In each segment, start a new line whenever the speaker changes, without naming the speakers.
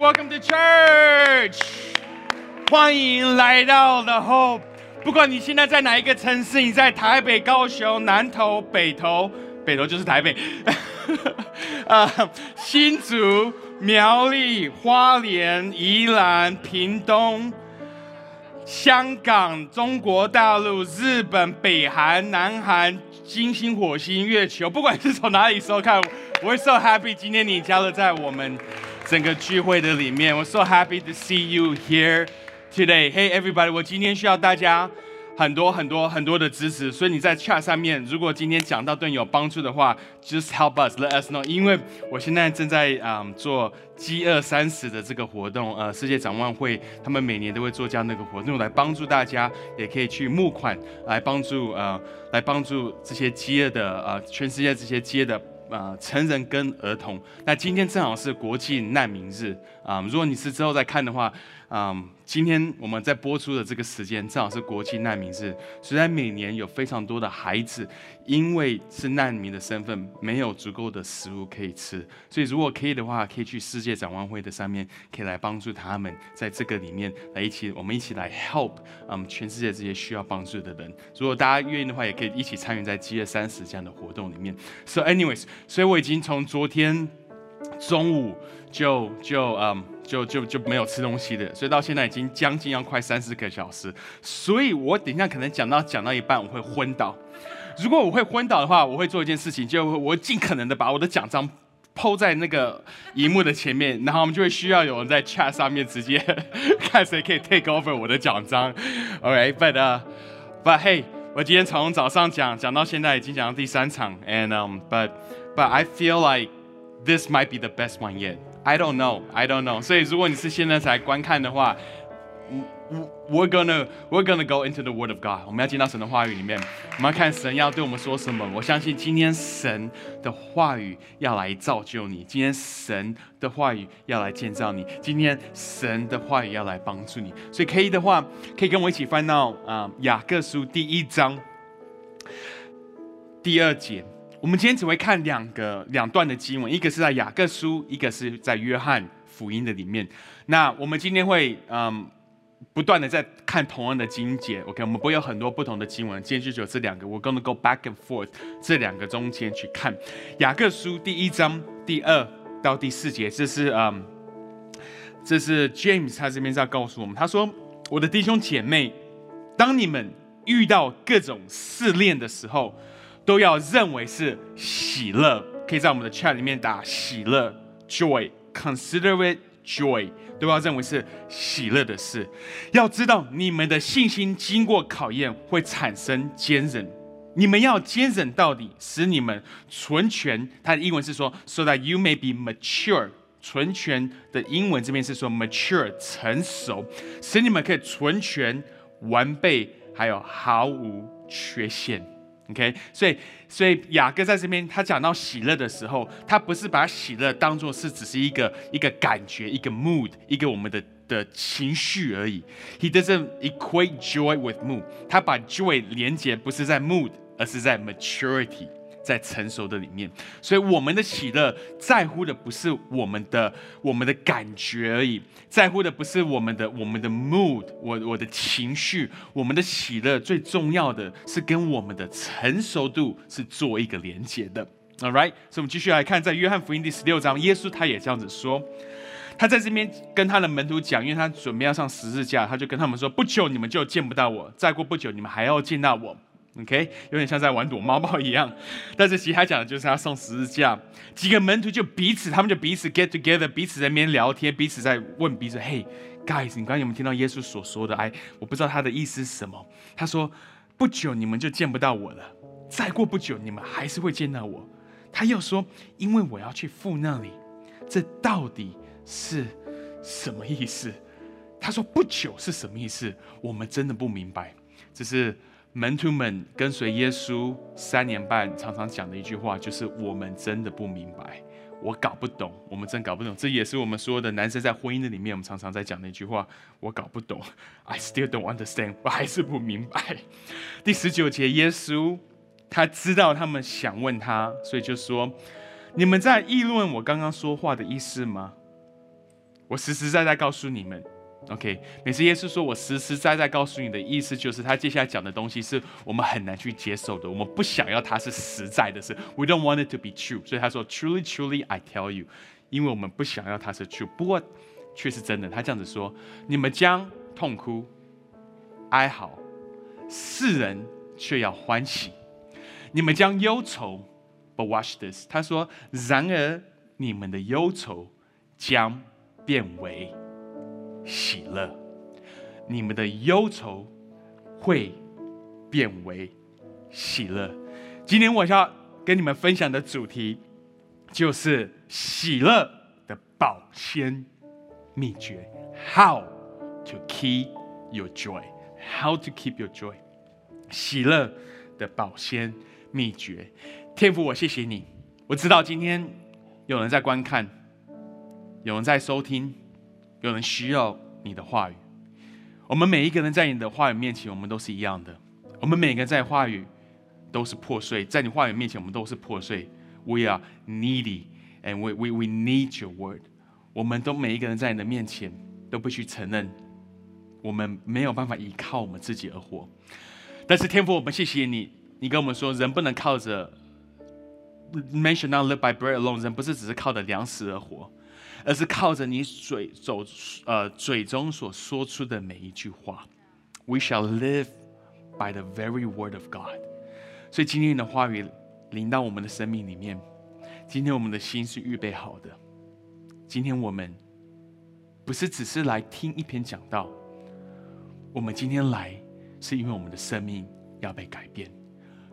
Welcome to church，欢迎来到 The Hope。不管你现在在哪一个城市，你在台北、高雄、南投、北投，北投就是台北，啊，新竹、苗栗、花莲、宜兰、屏东、香港、中国大陆、日本、北韩、南韩、金星、火星、月球，不管是从哪里收看，我会 so happy 今天你加入在我们。整个聚会的里面，我 so happy to see you here today. Hey everybody，我今天需要大家很多很多很多的支持，所以你在 chat 上面，如果今天讲到对你有帮助的话，just help us，let us know。因为我现在正在嗯做饥饿三十的这个活动，呃，世界展望会他们每年都会做这样那个活动来帮助大家，也可以去募款来帮助呃来帮助这些饥饿的呃全世界这些饥饿的。啊，成人跟儿童。那今天正好是国际难民日啊！如果你是之后再看的话。嗯，今天我们在播出的这个时间正好是国际难民日，虽然每年有非常多的孩子因为是难民的身份，没有足够的食物可以吃，所以如果可以的话，可以去世界展望会的上面，可以来帮助他们，在这个里面来一起，我们一起来 help，嗯，全世界这些需要帮助的人。如果大家愿意的话，也可以一起参与在七月三十这样的活动里面。So anyways，所以我已经从昨天中午就就嗯。就就就没有吃东西的，所以到现在已经将近要快三四个小时，所以我等一下可能讲到讲到一半我会昏倒。如果我会昏倒的话，我会做一件事情，就我会尽可能的把我的奖章抛在那个荧幕的前面，然后我们就会需要有人在 chat 上面直接 看谁可以 take over 我的奖章。OK，but uh，but hey，我今天从早上讲讲到现在已经讲到第三场，and um but but I feel like this might be the best one yet。I don't know, I don't know。所以如果你是现在才观看的话，We're gonna We're gonna go into the Word of God。我们要进到神的话语里面，我们要看神要对我们说什么。我相信今天神的话语要来造就你，今天神的话语要来建造你，今天神的话语要来帮助你。所以可以的话，可以跟我一起翻到啊雅各书第一章第二节。我们今天只会看两个两段的经文，一个是在雅各书，一个是在约翰福音的里面。那我们今天会嗯不断的在看同样的经节，OK？我们不会有很多不同的经文，今天就只有这两个。我 gonna go back and forth 这两个中间去看雅各书第一章第二到第四节，这是嗯这是 James 他这边在告诉我们，他说：“我的弟兄姐妹，当你们遇到各种试炼的时候。”都要认为是喜乐，可以在我们的 chat 里面打喜乐 joy，consider it joy，都要认为是喜乐的事。要知道你们的信心经过考验会产生坚韧，你们要坚韧到底，使你们存全。它的英文是说，so that you may be mature。存全的英文这边是说 mature 成熟，使你们可以存全完备，还有毫无缺陷。OK，所以所以雅各在这边他讲到喜乐的时候，他不是把喜乐当做是只是一个一个感觉、一个 mood、一个我们的的情绪而已。He doesn't equate joy with mood，他把 joy 连接不是在 mood，而是在 maturity。在成熟的里面，所以我们的喜乐在乎的不是我们的我们的感觉而已，在乎的不是我们的我们的 mood，我我的情绪，我们的喜乐最重要的是跟我们的成熟度是做一个连接的。All right，所以我们继续来看，在约翰福音第十六章，耶稣他也这样子说，他在这边跟他的门徒讲，因为他准备要上十字架，他就跟他们说：不久你们就见不到我，再过不久你们还要见到我。OK，有点像在玩躲猫猫一样，但是其实他讲的就是他送十字架。几个门徒就彼此，他们就彼此 get together，彼此在那边聊天，彼此在问彼此：“Hey guys，你刚刚有没有听到耶稣所说的？哎，我不知道他的意思是什么。他说不久你们就见不到我了，再过不久你们还是会见到我。他又说，因为我要去父那里，这到底是什么意思？他说不久是什么意思？我们真的不明白，只是。门徒们跟随耶稣三年半，常常讲的一句话就是：“我们真的不明白，我搞不懂，我们真搞不懂。”这也是我们所有的男生在婚姻的里面，我们常常在讲的一句话：“我搞不懂，I still don't understand，我还 是不明白。”第十九节，耶稣他知道他们想问他，所以就说：“你们在议论我刚刚说话的意思吗？”我实实在在告诉你们，OK。每次耶稣说我实实在在告诉你的意思，就是他接下来讲的东西是我们很难去接受的，我们不想要它是实在的，事 We don't want it to be true。所以他说 Truly, truly, I tell you，因为我们不想要它是 true，不过却是真的。他这样子说：你们将痛哭、哀嚎，世人却要欢喜；你们将忧愁，But watch this。他说：然而你们的忧愁将变为喜乐，你们的忧愁会变为喜乐。今天我要跟你们分享的主题就是喜乐的保鲜秘诀：How to keep your joy? How to keep your joy? 喜乐的保鲜秘诀。天父，我谢谢你。我知道今天有人在观看。有人在收听，有人需要你的话语。我们每一个人在你的话语面前，我们都是一样的。我们每个人在话语都是破碎，在你话语面前，我们都是破碎。We are needy, and we we we need your word。我们都每一个人在你的面前都必须承认，我们没有办法依靠我们自己而活。但是天父，我们谢谢你，你跟我们说，人不能靠着 mention not live by bread alone，人不是只是靠着粮食而活。而是靠着你嘴走呃嘴中所说出的每一句话，We shall live by the very word of God。所以今天的话语临到我们的生命里面，今天我们的心是预备好的。今天我们不是只是来听一篇讲道，我们今天来是因为我们的生命要被改变。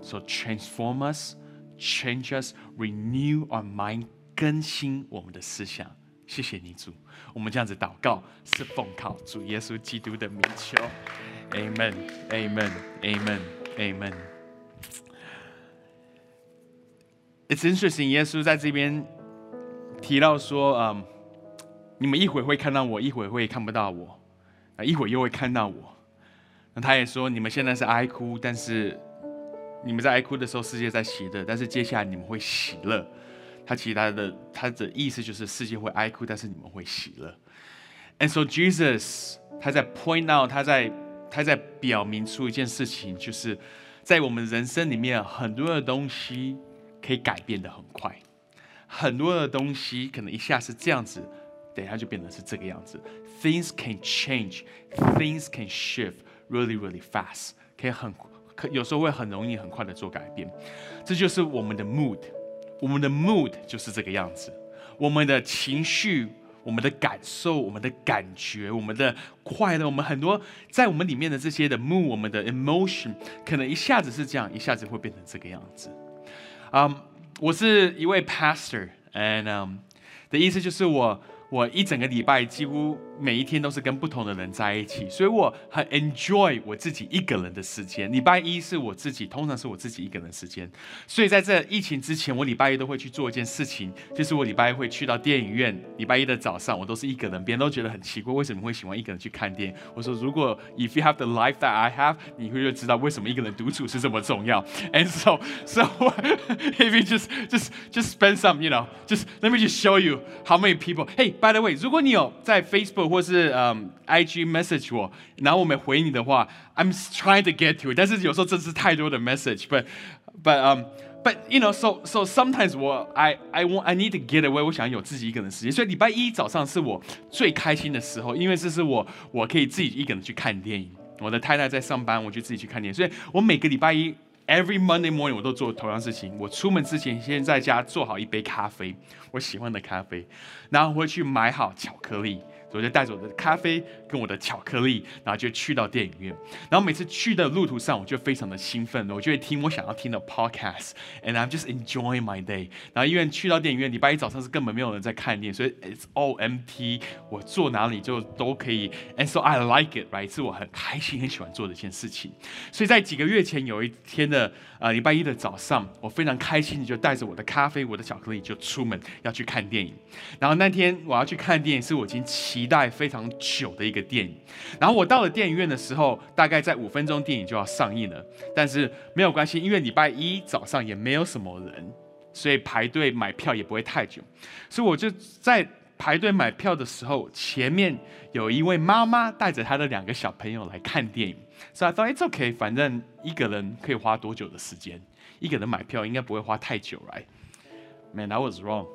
So transform us, change us, renew our mind，更新我们的思想。谢谢你主，我们这样子祷告是奉靠主耶稣基督的名求，Amen，Amen，Amen，Amen。It's interesting，耶稣在这边提到说，嗯，你们一会会看到我，一会会看不到我，啊，一会又会看到我。那他也说，你们现在是哀哭，但是你们在哀哭的时候，世界在喜乐，但是接下来你们会喜乐。他其他的他的意思就是世界会哀哭，但是你们会喜乐。And so Jesus，他在 point out，他在他在表明出一件事情，就是在我们人生里面很多的东西可以改变的很快，很多的东西可能一下是这样子，等一下就变成是这个样子。Things can change, things can shift really, really fast，可以很可有时候会很容易很快的做改变。这就是我们的 mood。我们的 mood 就是这个样子，我们的情绪、我们的感受、我们的感觉、我们的快乐，我们很多在我们里面的这些的 mood，我们的 emotion，可能一下子是这样，一下子会变成这个样子。啊，我是一位 pastor，and um, 的意思就是我。我一整个礼拜几乎每一天都是跟不同的人在一起，所以我很 enjoy 我自己一个人的时间。礼拜一是我自己，通常是我自己一个人时间。所以在这疫情之前，我礼拜一都会去做一件事情，就是我礼拜一会去到电影院。礼拜一的早上，我都是一个人，别人都觉得很奇怪，为什么会喜欢一个人去看电影？我说，如果 if you have the life that I have，你会就知道为什么一个人独处是这么重要。And so so if you just just just spend some you know just let me just show you how many people hey By the way，如果你有在 Facebook 或是嗯 IG message 我，然后我没回你的话，I'm trying to get to，但是有时候真是太多的 message，but but um but you know so so sometimes 我 I I want I need to get away，我想有自己一个人的时间，所以礼拜一早上是我最开心的时候，因为这是我我可以自己一个人去看电影，我的太太在上班，我就自己去看电影，所以我每个礼拜一。Every Monday morning，我都做同样事情。我出门之前，先在家做好一杯咖啡，我喜欢的咖啡，然后会去买好巧克力。我就带着我的咖啡跟我的巧克力，然后就去到电影院。然后每次去的路途上，我就非常的兴奋，我就会听我想要听的 podcast，and I'm just enjoying my day。然后因为去到电影院，礼拜一早上是根本没有人在看电影，所以 it's all empty。我坐哪里就都可以，and so I like it，right？是我很开心、很喜欢做的一件事情。所以在几个月前有一天的呃礼拜一的早上，我非常开心的就带着我的咖啡、我的巧克力就出门要去看电影。然后那天我要去看电影，是我已经。期待非常久的一个电影，然后我到了电影院的时候，大概在五分钟电影就要上映了，但是没有关系，因为礼拜一早上也没有什么人，所以排队买票也不会太久，所以我就在排队买票的时候，前面有一位妈妈带着她的两个小朋友来看电影。So I thought it's okay，反正一个人可以花多久的时间？一个人买票应该不会花太久，right？Man, I was wrong。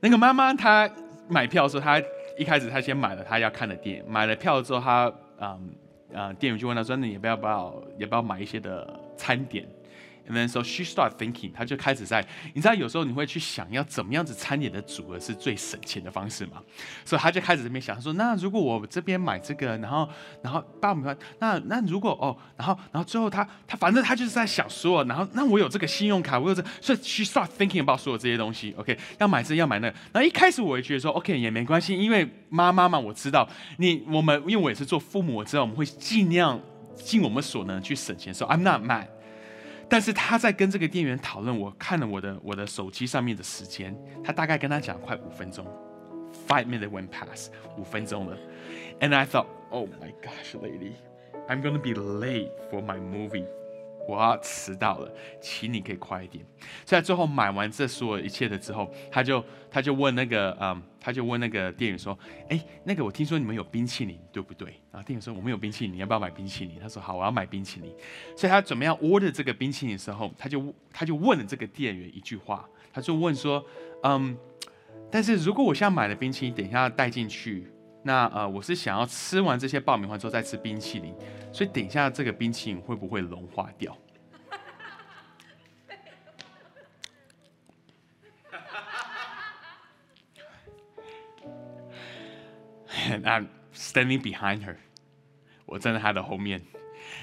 那个妈妈她买票的时候，她一开始他先买了他要看的电影，买了票之后，他嗯嗯，店员就问他说：“你要不要不要也不要买一些的餐点？” And then so she start thinking，她就开始在，你知道有时候你会去想要怎么样子餐点的组合是最省钱的方式嘛？所以她就开始这边想，说那如果我这边买这个，然后然后爆米花，那那如果哦，然后然后最后她她反正她就是在想说，然后那我有这个信用卡，我有这，所以 she start thinking about 所有这些东西。OK，要买这要买那，然后一开始我也觉得说 OK 也没关系，因为妈妈嘛，我知道你我们因为我也是做父母，我知道我们会尽量尽我们所能去省钱。So I'm not mad。但是他在跟这个店员讨论，我看了我的我的手机上面的时间，他大概跟他讲快五分钟，five minute went past，五分钟了，and I thought, oh my gosh, lady, I'm gonna be late for my movie，我要迟到了，请你可以快一点。在最后买完这所有一切的之后，他就他就问那个嗯。他就问那个店员说：“哎，那个我听说你们有冰淇淋，对不对？”然后店员说：“我们有冰淇淋，你要不要买冰淇淋？”他说：“好，我要买冰淇淋。”所以他准备要 order 这个冰淇淋的时候，他就他就问了这个店员一句话，他就问说：“嗯，但是如果我现在买了冰淇淋，等一下要带进去，那呃，我是想要吃完这些爆米花之后再吃冰淇淋，所以等一下这个冰淇淋会不会融化掉？” And I'm standing behind her，我站在她的后面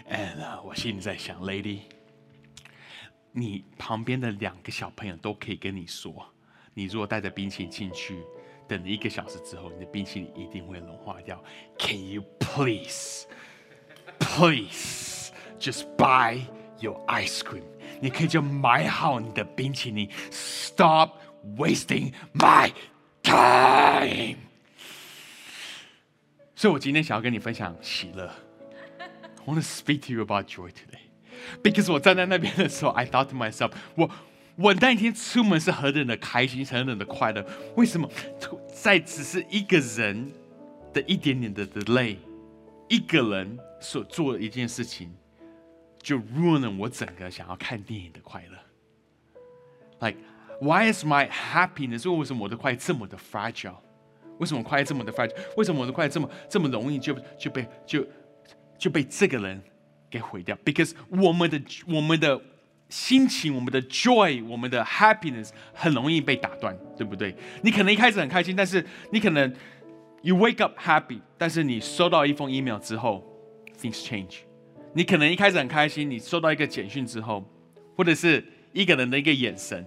，and 我心里在想，Lady，你旁边的两个小朋友都可以跟你说，你如果带着冰淇淋进去，等了一个小时之后，你的冰淇淋一定会融化掉。Can you please, please just buy your ice cream？你可以就买好你的冰淇淋，Stop wasting my time。所以我今天想要跟你分享喜乐。I want to speak to you about joy today, because 我站在那边的时候，I thought to myself，我 我那一天出门是何等的开心，何等的快乐。为什么在只是一个人的一点点的的累，一个人所做的一件事情，就 ruin 了我整个想要看电影的快乐。Like why is my happiness？为什么我的快乐这么的 fragile？为什么快乐这么的 fragile？？为什么我的快乐这么这么容易就就被就就被这个人给毁掉？Because 我们的我们的心情、我们的 joy、我们的 happiness 很容易被打断，对不对？你可能一开始很开心，但是你可能 you wake up happy，但是你收到一封 email 之后，things change。你可能一开始很开心，你收到一个简讯之后，或者是一个人的一个眼神，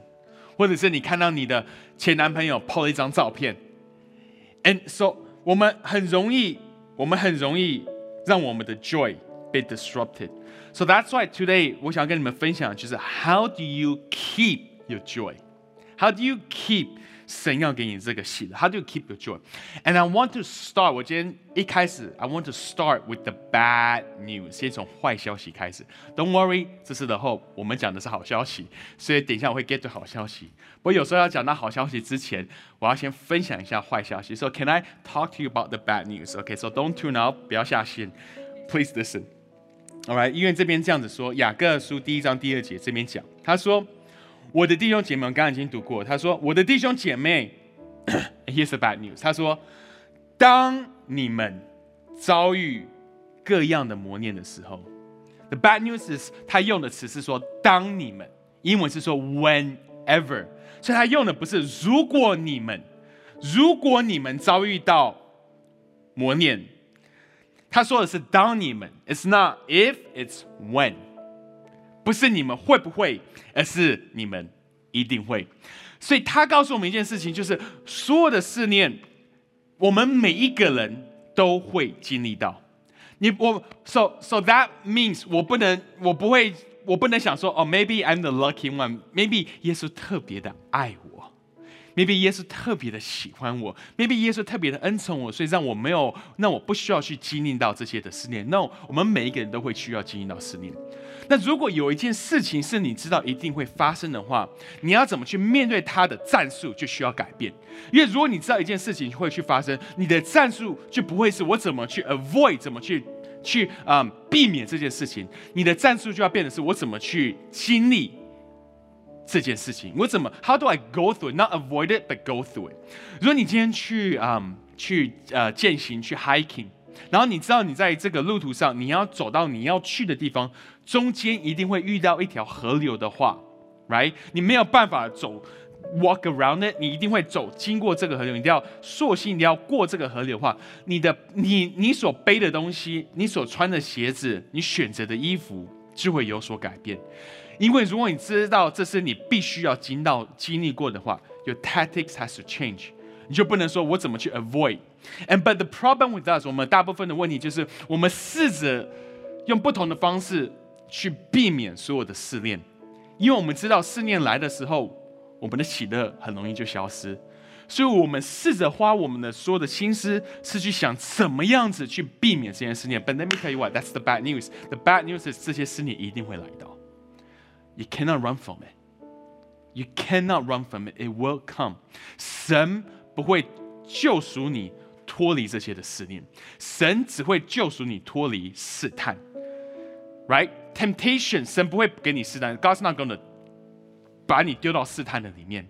或者是你看到你的前男朋友 po 了一张照片。And so 我们很容易，我们很容易让我们的 joy 被 disrupted. So that's why today 我想跟你们分享，就是 How do you keep your joy? How do you keep 神要给你这个喜乐？How do you keep your joy? And I want to start. 我今天一开始，I want to start with the bad news，先从坏消息开始。Don't worry，这次的后我们讲的是好消息，所以等一下我会 get 到好消息。不过有时候要讲到好消息之前，我要先分享一下坏消息。So can I talk to you about the bad news? Okay, so don't tune out，不要下线，Please listen. Alright，因为这边这样子说，雅各书第一章第二节这边讲，他说。我的弟兄姐妹，刚刚已经读过。他说：“我的弟兄姐妹，Here's the bad news。”他说：“当你们遭遇各样的磨练的时候，the bad news is 他用的词是说‘当你们’，英文是说 ‘whenever’，所以他用的不是‘如果你们’，如果你们遭遇到磨练，他说的是‘当你们’。It's not if, it's when。”不是你们会不会，而是你们一定会。所以他告诉我们一件事情，就是所有的试炼，我们每一个人都会经历到。你我，so so that means 我不能，我不会，我不能想说，哦，maybe I'm the lucky one，maybe 耶稣特别的爱我。，maybe 耶稣特别的喜欢我，maybe 耶稣特别的恩宠我，所以让我没有，那我不需要去经历到这些的思念。No，我们每一个人都会需要经历到思念。那如果有一件事情是你知道一定会发生的话，你要怎么去面对它的战术就需要改变。因为如果你知道一件事情会去发生，你的战术就不会是我怎么去 avoid，怎么去去啊避免这件事情。你的战术就要变得是我怎么去经历这件事情。我怎么 How do I go through not avoid it but go through it？如果你今天去啊去呃践行去 hiking。然后你知道，你在这个路途上，你要走到你要去的地方，中间一定会遇到一条河流的话，right？你没有办法走 walk around it，你一定会走经过这个河流，你一定要索性你要过这个河流的话，你的你你所背的东西，你所穿的鞋子，你选择的衣服就会有所改变。因为如果你知道这是你必须要经到经历过的话，your tactics has to change。你就不能说我怎么去 avoid，and but the problem with us，我们大部分的问题就是我们试着用不同的方式去避免所有的试炼，因为我们知道试炼来的时候，我们的喜乐很容易就消失，所以我们试着花我们的所有的心思是去想怎么样子去避免这件试炼。But let me tell you what，that's the bad news。The bad news is 这些试炼一定会来到，you cannot run from it，you cannot run from it，it will come。神。不会救赎你脱离这些的试炼，神只会救赎你脱离试探，right？Temptation，神不会给你试探，God's not gonna 把你丢到试探的里面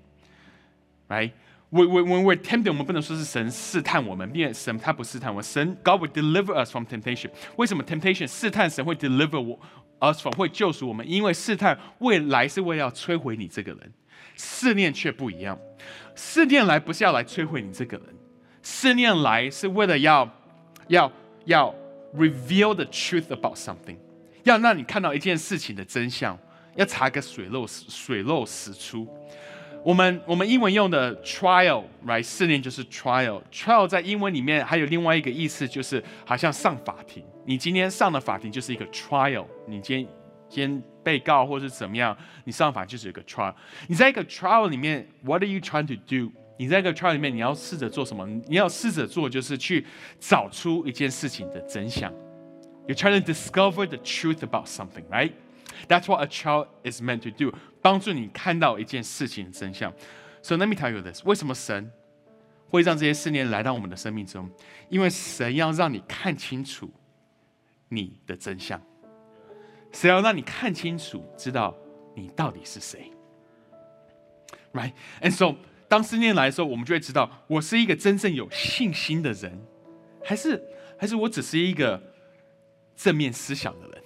Right? We, we, when we're tempted，我们不能说是神试探我们，因为神他不试探我，神 God will deliver us from temptation。为什么 temptation 试探神会 deliver 我而否会救赎我们？因为试探未来是为了要摧毁你这个人。试炼却不一样，试炼来不是要来摧毁你这个人，试炼来是为了要要要 reveal the truth about something，要让你看到一件事情的真相，要查个水漏水漏石出。我们我们英文用的 trial，right？试炼就是 trial，trial 在英文里面还有另外一个意思，就是好像上法庭。你今天上的法庭就是一个 trial，你今天今天。被告或是怎么样，你上法庭就是一个 trial。你在一个 trial 里面，What are you trying to do？你在一个 trial 里面，你要试着做什么？你要试着做就是去找出一件事情的真相。You're trying to discover the truth about something, right? That's what a child is meant to do，帮助你看到一件事情的真相。So let me tell you this：为什么神会让这些试炼来到我们的生命中？因为神要让你看清楚你的真相。是要让你看清楚，知道你到底是谁，right？And so，当思念来的时候，我们就会知道，我是一个真正有信心的人，还是还是我只是一个正面思想的人？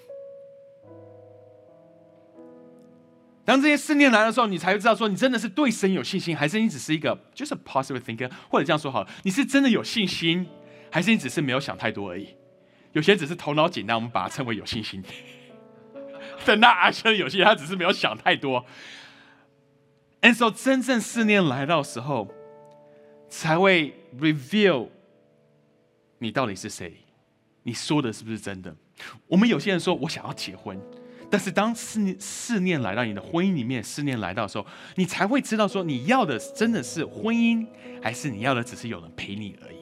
当这些思念来的时候，你才会知道，说你真的是对神有信心，还是你只是一个就是 positive thinker？或者这样说好了，你是真的有信心，还是你只是没有想太多而已？有些只是头脑简单，我们把它称为有信心。但那阿生有些他只是没有想太多。And so，真正思念来到时候，才会 reveal 你到底是谁，你说的是不是真的？我们有些人说我想要结婚，但是当思念思念来到你的婚姻里面，思念来到的时候，你才会知道说你要的真的是婚姻，还是你要的只是有人陪你而已？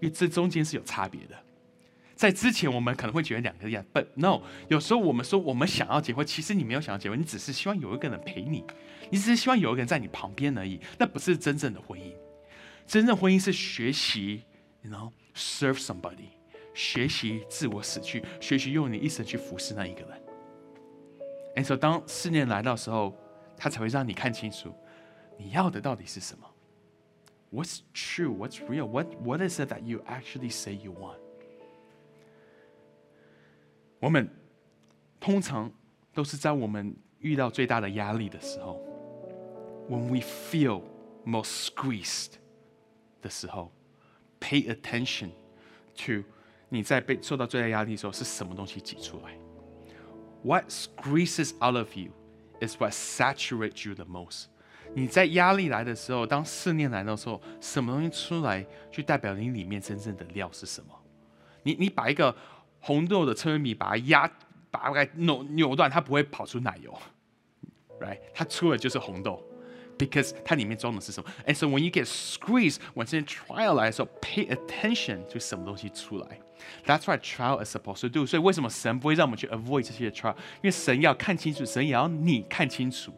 因为这中间是有差别的。在之前，我们可能会觉得两个样，But no，有时候我们说我们想要结婚，其实你没有想要结婚，你只是希望有一个人陪你，你只是希望有一个人在你旁边而已，那不是真正的婚姻。真正婚姻是学习，you know，serve somebody，学习自我死去，学习用你一生去服侍那一个人。And so，当思念来到的时候，他才会让你看清楚，你要的到底是什么。What's true? What's real? What What is it that you actually say you want? 我们通常都是在我们遇到最大的压力的时候，when we feel most squeezed 的时候，pay attention to 你在被受到最大压力的时候是什么东西挤出来。What squeezes out of you is what saturates you the most。你在压力来的时候，当思念来的时候，什么东西出来，就代表你里面真正的料是什么？你你把一个红豆的车米把它压，把它扭扭断，它不会跑出奶油，right？它出的就是红豆。 because 它里面装的是什么？And so when you get squeezed，when 这些 trial 来的时候，pay attention to 什么东西出来。 That's what trial is supposed to do。所以为什么神不会让我们去 avoid 这些 trial？因为神要看清楚，神也要你看清楚，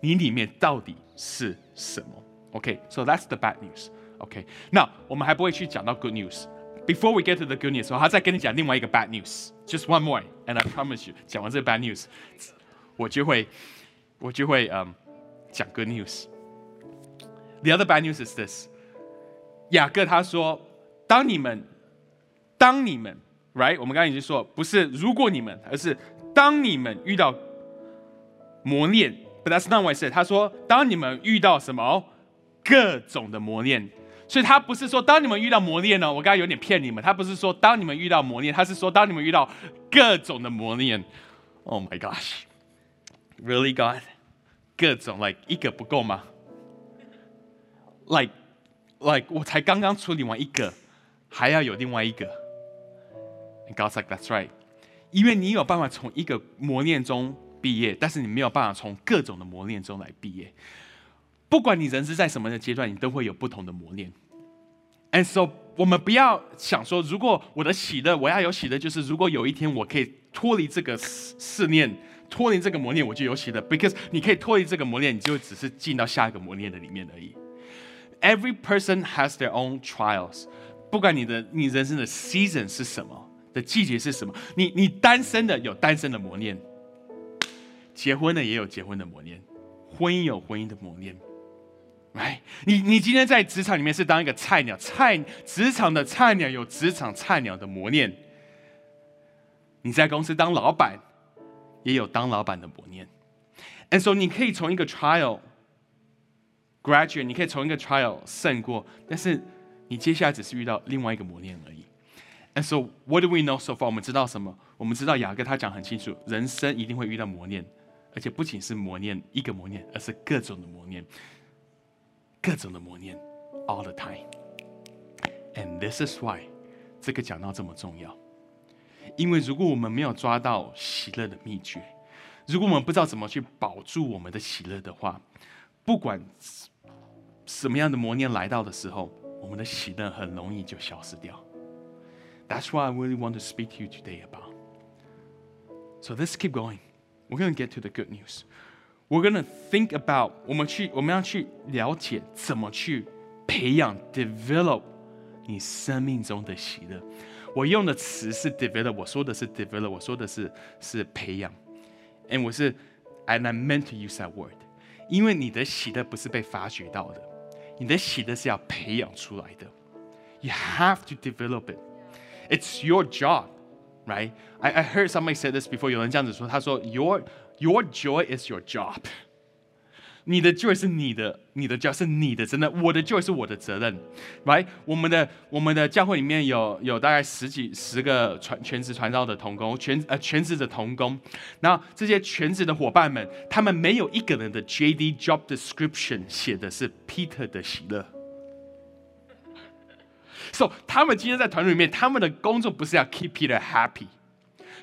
你里面到底是什么。OK，so、okay? that's the bad news。OK，那我们还不会去讲到 good news。Before we get to the good news，我还再跟你讲另外一个 bad news。Just one more，and I promise you，讲完这个 bad news，我就会我就会嗯。Um, 讲 good news。The other bad news is this。雅各他说：“当你们， 当你们，right？我们刚刚已经说，不是如果你们，而是当你们遇到磨练。But that's not what I said。他说，当你们遇到什么各种的磨练，所以他不是说当你们遇到磨练呢，我刚刚有点骗你们。他不是说当你们遇到磨练，他是说当你们遇到各种的磨练。Oh my gosh，really God？各种，like 一个不够吗？like like 我才刚刚处理完一个，还要有另外一个。God's like that's right，因为你有办法从一个磨练中毕业，但是你没有办法从各种的磨练中来毕业。不管你人是在什么的阶段，你都会有不同的磨练。And so 我们不要想说，如果我的喜乐，我要有喜乐，就是如果有一天我可以脱离这个试炼。脱离这个磨练，我就有喜乐，because 你可以脱离这个磨练，你就只是进到下一个磨练的里面而已。Every person has their own trials，不管你的你人生的 season 是什么，的季节是什么，你你单身的有单身的磨练，结婚的也有结婚的磨练，婚姻有婚姻的磨练。哎，你你今天在职场里面是当一个菜鸟，菜职场的菜鸟有职场菜鸟的磨练。你在公司当老板。也有当老板的磨练，and so 你可以从一个 trial graduate，你可以从一个 trial 胜过，但是你接下来只是遇到另外一个磨练而已。So what do we know so far？我们知道什么？我们知道雅各他讲很清楚，人生一定会遇到磨练，而且不仅是磨练一个磨练，而是各种的磨练，各种的磨练，all the time。And this is why 这个讲到这么重要。因为如果我们没有抓到喜乐的秘诀，如果我们不知道怎么去保住我们的喜乐的话，不管什么样的磨练来到的时候，我们的喜乐很容易就消失掉。That's why I really want to speak to you today about. So let's keep going. We're going to get to the good news. We're going to think about 我们去我们要去了解怎么去培养 develop 你生命中的喜乐。我用的词是 develop，我说的是 develop，我说的是是培养。And 我是 and I meant to use that word，因为你的喜乐不是被发掘到的，你的喜乐是要培养出来的。You have to develop it. It's your job, right? I I heard somebody say this before. 有人这样子说，他说 Your your joy is your job. 你的 joy 是你的，你的 joy 是你的，真的，我的 joy 是我的责任，right？我们的我们的教会里面有有大概十几十个传全职传道的童工，全呃全职的童工，那这些全职的伙伴们，他们没有一个人的 JD job description 写的是 Peter 的喜乐，so 他们今天在团队里面，他们的工作不是要 keep Peter happy，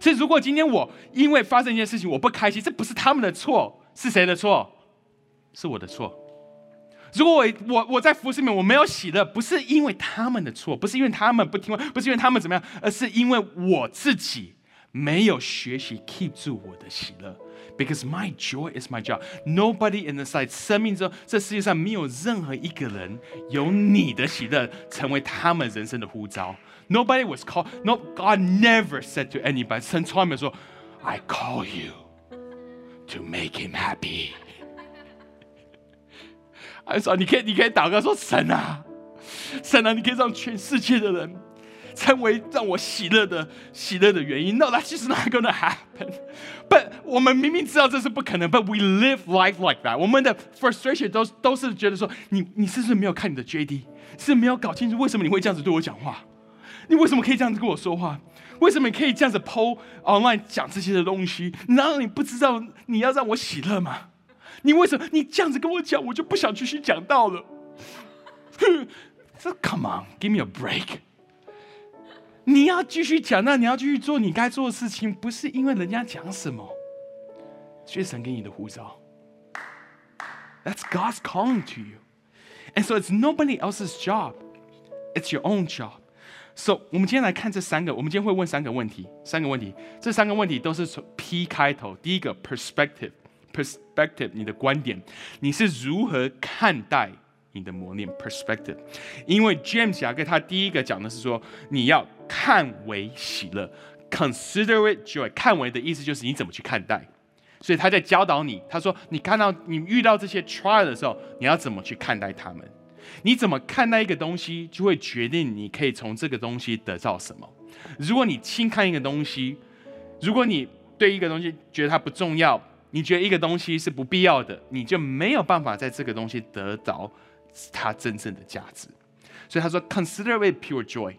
所以如果今天我因为发生一件事情我不开心，这不是他们的错，是谁的错？是我的错。如果我我我在服侍里面我没有喜乐，不是因为他们的错，不是因为他们不听话，不是因为他们怎么样，而是因为我自己没有学习 keep 住我的喜乐。Because my joy is my job. Nobody in the side 生命中这世界上没有任何一个人有你的喜乐成为他们人生的呼召。Nobody was called. No, God never said to anybody. 神从来没有说，I call you to make him happy. 还说你可以，你可以祷告说神啊，神啊，你可以让全世界的人 成为让我喜乐的喜乐的原因。No, that's just not gonna happen. But 我们明明知道这是不可能，But we live life like that. 我们的 frustration 都都是觉得说，你你是不是没有看你的 JD？是没有搞清楚为什么你会这样子对我讲话？你为什么可以这样子跟我说话？为什么你可以这样子 PO online 讲这些的东西？难道你不知道你要让我喜乐吗？你为什么你这样子跟我讲，我就不想继续讲到了？这 Come on, give me a break。你要继续讲，那你要继续做你该做的事情，不是因为人家讲什么，是神给你的护照。That's God's calling to you. And so it's nobody else's job. It's your own job. So 我们今天来看这三个，我们今天会问三个问题，三个问题，这三个问题都是从 P 开头。第一个 perspective，perspective，你的观点，你是如何看待你的磨练？perspective，因为 James 雅各他第一个讲的是说，你要看为喜乐，consider it joy。看为的意思就是你怎么去看待。所以他在教导你，他说：“你看到你遇到这些 trial 的时候，你要怎么去看待他们？你怎么看待一个东西，就会决定你可以从这个东西得到什么。如果你轻看一个东西，如果你对一个东西觉得它不重要，你觉得一个东西是不必要的，你就没有办法在这个东西得到它真正的价值。所以他说：‘Consider it pure joy。’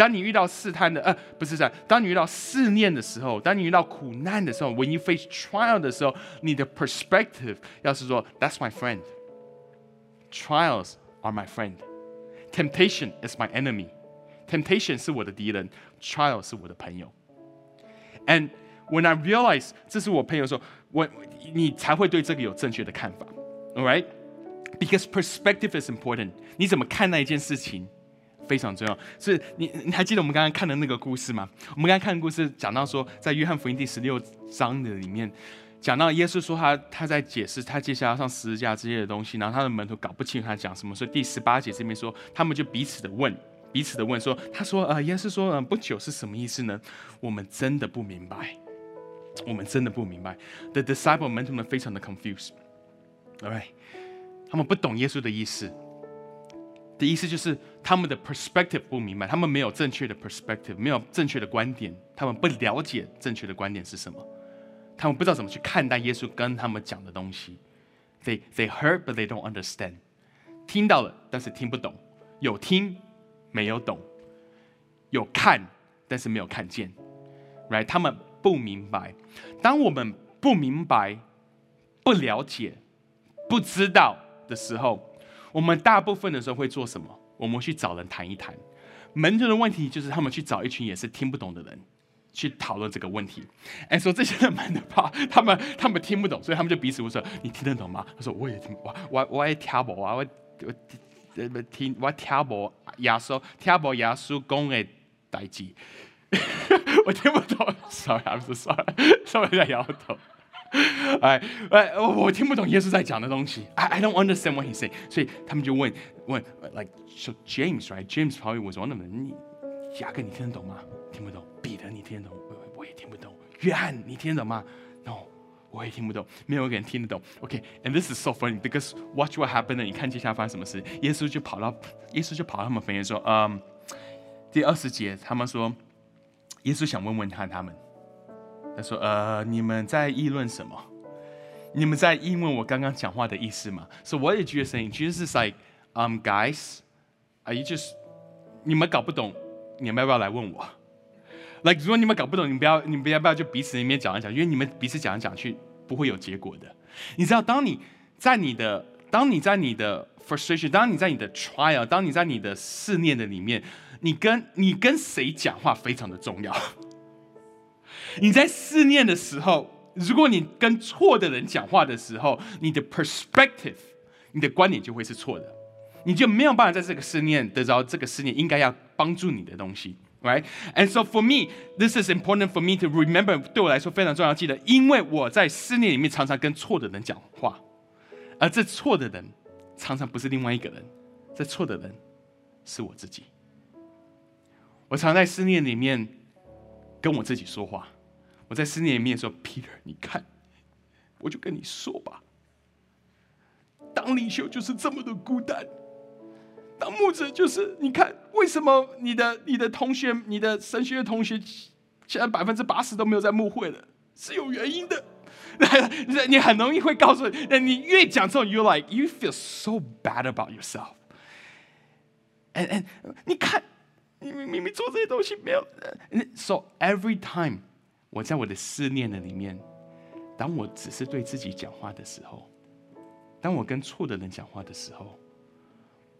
当你遇到试探的，呃，不是这样。当你遇到试炼的时候，当你遇到苦难的时候，when you face trial 的时候，你的 perspective 要是说，That's my friend. Trials are my friend. Temptation is my enemy. Temptation 是我的敌人，trial 是我的朋友。And when I realize 这是我朋友的时候，我你才会对这个有正确的看法，all right? Because perspective is important. 你怎么看待一件事情？ 非常重要，是你你还记得我们刚刚看的那个故事吗？我们刚刚看的故事讲到说，在约翰福音第十六章的里面，讲到耶稣说他他在解释他接下来要上十字架这些的东西，然后他的门徒搞不清楚他讲什么，所以第十八节这边说，他们就彼此的问，彼此的问说，他说呃，耶稣说呃不久是什么意思呢？我们真的不明白，我们真的不明白。The disciple 门徒们非常的 confused，all right，他们不懂耶稣的意思。的意思就是他们的 perspective 不明白，他们没有正确的 perspective，没有正确的观点，他们不了解正确的观点是什么，他们不知道怎么去看待耶稣跟他们讲的东西。They they heard but they don't understand，听到了但是听不懂，有听没有懂，有看但是没有看见，right？他们不明白。当我们不明白、不了解、不知道的时候。我们大部分的时候会做什么？我们去找人谈一谈。门徒的问题就是他们去找一群也是听不懂的人去讨论这个问题。哎，说这些人们的怕他们他们听不懂，所以他们就彼此问说：“你听得懂吗？”他说：“我也听，我我我也听不啊，我我听我听不耶稣听不耶稣讲的代志，我听不懂。Sorry，I'm so sorry，稍微在摇头。”哎哎，我听不懂耶稣在讲的东西。I I don't understand what he say。所以他们就问问，like so James right James probably was one of them。你雅各你听得懂吗？听不懂。彼得你听得懂？我我也听不懂。约翰你听得懂吗？No，我也听不懂。没有一个人听得懂。OK，and this is so funny because watch what happened。你看接下来发生什么事？耶稣就跑到耶稣就跑到他们坟前说，嗯，第二十节他们说，耶稣想问问看他们。他说：“呃，你们在议论什么？你们在议论我刚刚讲话的意思吗？So what did you say? Jesus like, um, guys, are you just 你们搞不懂，你们要不要来问我？Like 如果你们搞不懂，你们不要，你们要不要就彼此里面讲一讲？因为你们彼此讲来讲去不会有结果的。你知道，当你在你的，当你在你的 frustration，当你在你的 trial，当你在你的试炼的里面，你跟你跟谁讲话非常的重要。”你在思念的时候，如果你跟错的人讲话的时候，你的 perspective，你的观点就会是错的，你就没有办法在这个思念得着这个思念应该要帮助你的东西，right？And so for me, this is important for me to remember。对我来说非常重要，记得，因为我在思念里面常常跟错的人讲话，而这错的人常常不是另外一个人，这错的人是我自己。我常在思念里面跟我自己说话。我在思念里面说：“Peter，你看，我就跟你说吧，当领袖就是这么的孤单，当牧者就是你看，为什么你的你的同学，你的神学院同学，现在百分之八十都没有在牧会了，是有原因的。你很容易会告诉，你越讲这种，you like you feel so bad about yourself，and and 你看，你明明做这些东西没有，so every time。”我在我的思念的里面，当我只是对自己讲话的时候，当我跟错的人讲话的时候，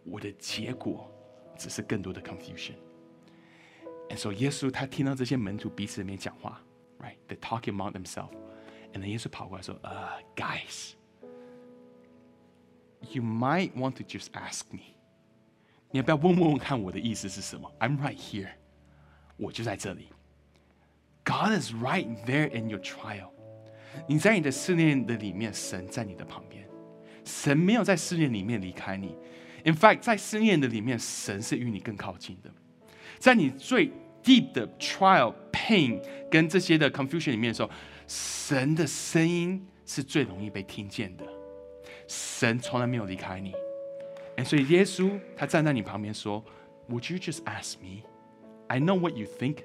我的结果只是更多的 confusion。And so 耶稣他听到这些门徒彼此里面讲话，right？They talking among themselves，and then 耶稣跑过来说：“呃，guys，you might want to just ask me。你要不要问问看我的意思是什么？I'm right here，我就在这里。God is right there in your trial。你在你的试炼的里面，神在你的旁边，神没有在试炼里面离开你。In fact，在试炼的里面，神是与你更靠近的。在你最 deep 的 trial、pain 跟这些的 confusion 里面的时候，神的声音是最容易被听见的。神从来没有离开你，哎，所以耶稣他站在你旁边说：“Would you just ask me? I know what you think,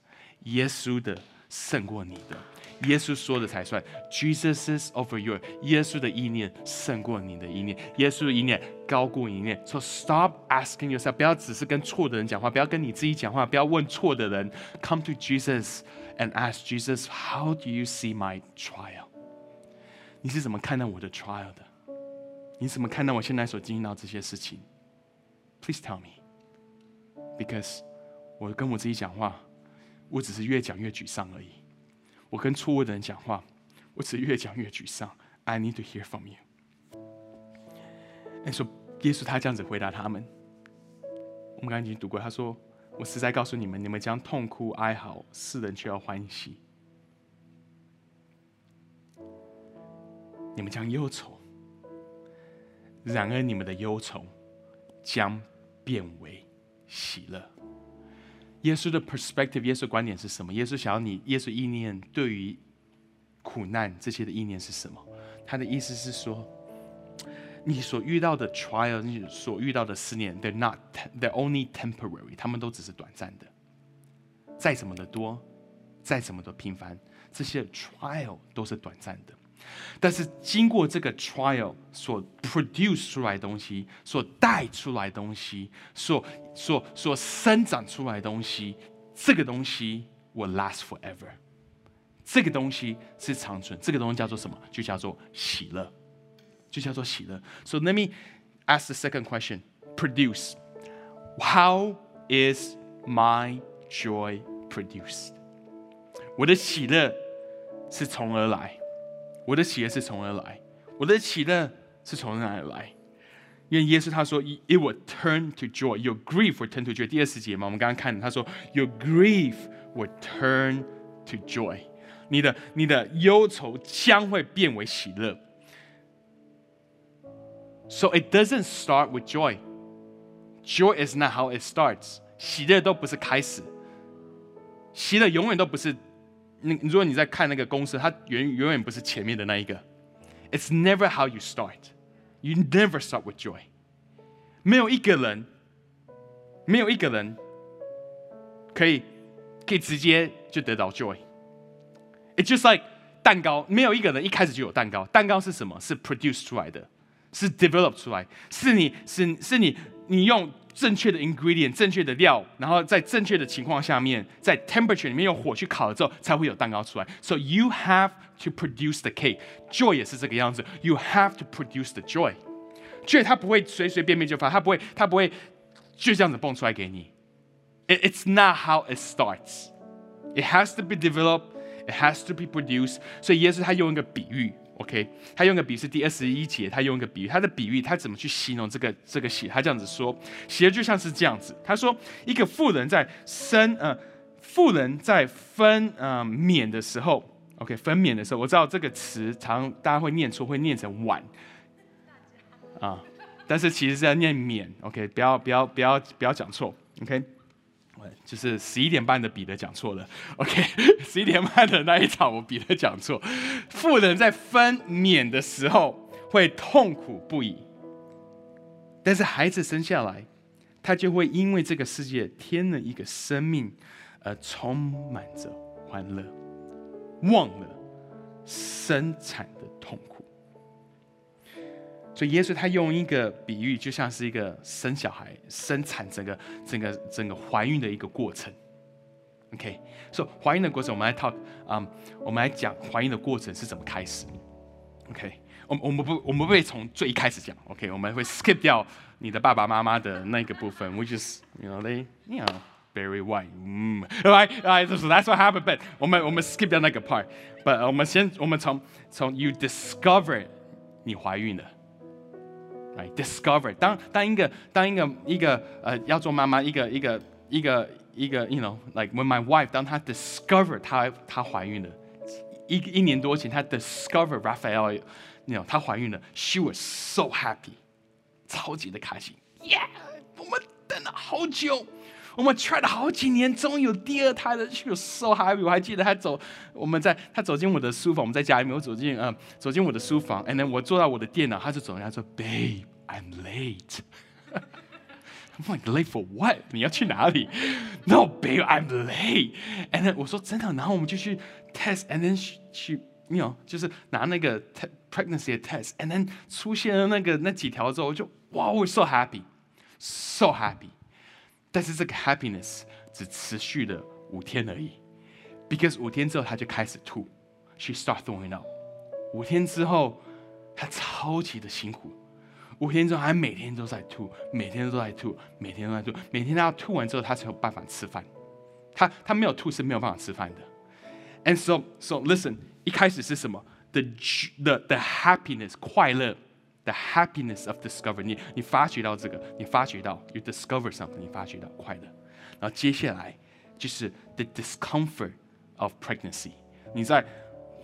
耶稣的胜过你的，耶稣说的才算。Jesus is over your. 耶稣的意念胜过你的意念，耶稣的意念高过一念。So stop asking yourself，不要只是跟错的人讲话，不要跟你自己讲话，不要问错的人。Come to Jesus and ask Jesus, How do you see my trial? 你是怎么看待我的 trial 的？你怎么看待我现在所经历到这些事情？Please tell me, because 我跟我自己讲话，我只是越讲越沮丧而已。我跟错误的人讲话，我只是越讲越沮丧。I need to hear from you。哎，说耶稣他这样子回答他们。我们刚刚已经读过，他说：“我实在告诉你们，你们将痛哭哀嚎，世人却要欢喜。”你们将忧愁，然而你们的忧愁将变为喜乐。耶稣的 perspective，耶稣观点是什么？耶稣想要你，耶稣意念对于苦难这些的意念是什么？他的意思是说，你所遇到的 trial，你所遇到的思念，they're not，they're only temporary，他们都只是短暂的。再怎么的多，再怎么的频繁，这些 trial 都是短暂的。但是经过这个 trial 所 produce 出来东西，所带出来东西，所所所生长出来东西，这个东西 will last forever。这个东西是长存，这个东西叫做什么？就叫做喜乐，就叫做喜乐。So let me ask the second question: Produce. How is my joy produced? 我的喜乐是从而来？我的喜乐是从何来？我的喜乐是从哪里来？因为耶稣他说，It will turn to joy. Your grief will turn to joy. 第二十节嘛，我们刚刚看他说，Your grief will turn to joy. 你的你的忧愁将会变为喜乐。So it doesn't start with joy. Joy is not how it starts. 喜乐都不是开始，喜乐永远都不是。 你如果你在看那个公司，它远远远不是前面的那一个。It's never how you start. You never start with joy. 没有一个人，没有一个人可以可以直接就得到 joy. It's just like 蛋糕，没有一个人一开始就有蛋糕。蛋糕是什么？是 produce 出来的，是 develop 出来，是你是是你你用。正确的 ingredient，正确的料，然后在正确的情况下面，在 temperature 里面用火去烤了之后，才会有蛋糕出来。So you have to produce the cake. Joy 也是这个样子。You have to produce the joy. joy 它不会随随便便就发，它不会，它不会就这样子蹦出来给你。It, it's not how it starts. It has to be developed. It has to be produced. 所以耶稣他用一个比喻。 OK，他用个比喻是第二十一节，他用一个比喻，他的比喻他怎么去形容这个这个血？他这样子说，血就像是这样子。他说，一个富人在生呃，富人在分呃娩的时候，OK，分娩的时候，我知道这个词常大家会念错，会念成晚啊，但是其实是要念娩，OK，不要不要不要不要讲错，OK。就是十一点半的彼得讲错了，OK，十一点半的那一场我彼得讲错。妇人在分娩的时候会痛苦不已，但是孩子生下来，他就会因为这个世界添了一个生命，而充满着欢乐，忘了生产的痛苦。所以耶稣他用一个比喻，就像是一个生小孩、生产整个、整个、整个怀孕的一个过程。OK，所以怀孕的过程，我们来 talk，嗯，我们来讲怀孕的过程是怎么开始。OK，我我们不我们不会从最一开始讲。OK，我们会 skip 掉你的爸爸妈妈的那个部分，which is you know they you know very white，嗯，right，right，so that's what happened。But 我们我们 skip 掉那个 part。But 我们先我们从从 you discover 你怀孕了。Right, discover 当当一个当一个一个呃要做妈妈一个一个一个一个，you know like when my wife 当她 discover 她她怀孕了，一一年多前她 discover Raphael，you know 她怀孕了，she was so happy，超级的开心，yeah，我们等了好久。我们 try 了好几年，终于有第二胎了，she was so happy。我还记得他走，我们在他走进我的书房，我们在家里面，我走进嗯，走进我的书房，and then 我坐到我的电脑，他就走进来说，Babe，I'm late。I'm like late for what？你要去哪里？No, babe, I'm late. And then 我说真的，然后我们就去 test，and then 去，you know，就是拿那个 pregnancy test，and then 出现了那个那几条之后，我就哇，我 so happy，so happy。但是这个 happiness 只持续了五天而已，because 五天之后他就开始吐，she start throwing up。五天之后，他超级的辛苦。五天之后，还每天都在吐，每天都在吐，每天都在吐，每天他要吐完之后，他才有办法吃饭。他他没有吐是没有办法吃饭的。And so so listen，一开始是什么？The the the happiness 快乐，the happiness of discovery。你你发觉到这个，你发觉到 you discover something，你发觉到快乐。然后接下来就是 the discomfort of pregnancy。你在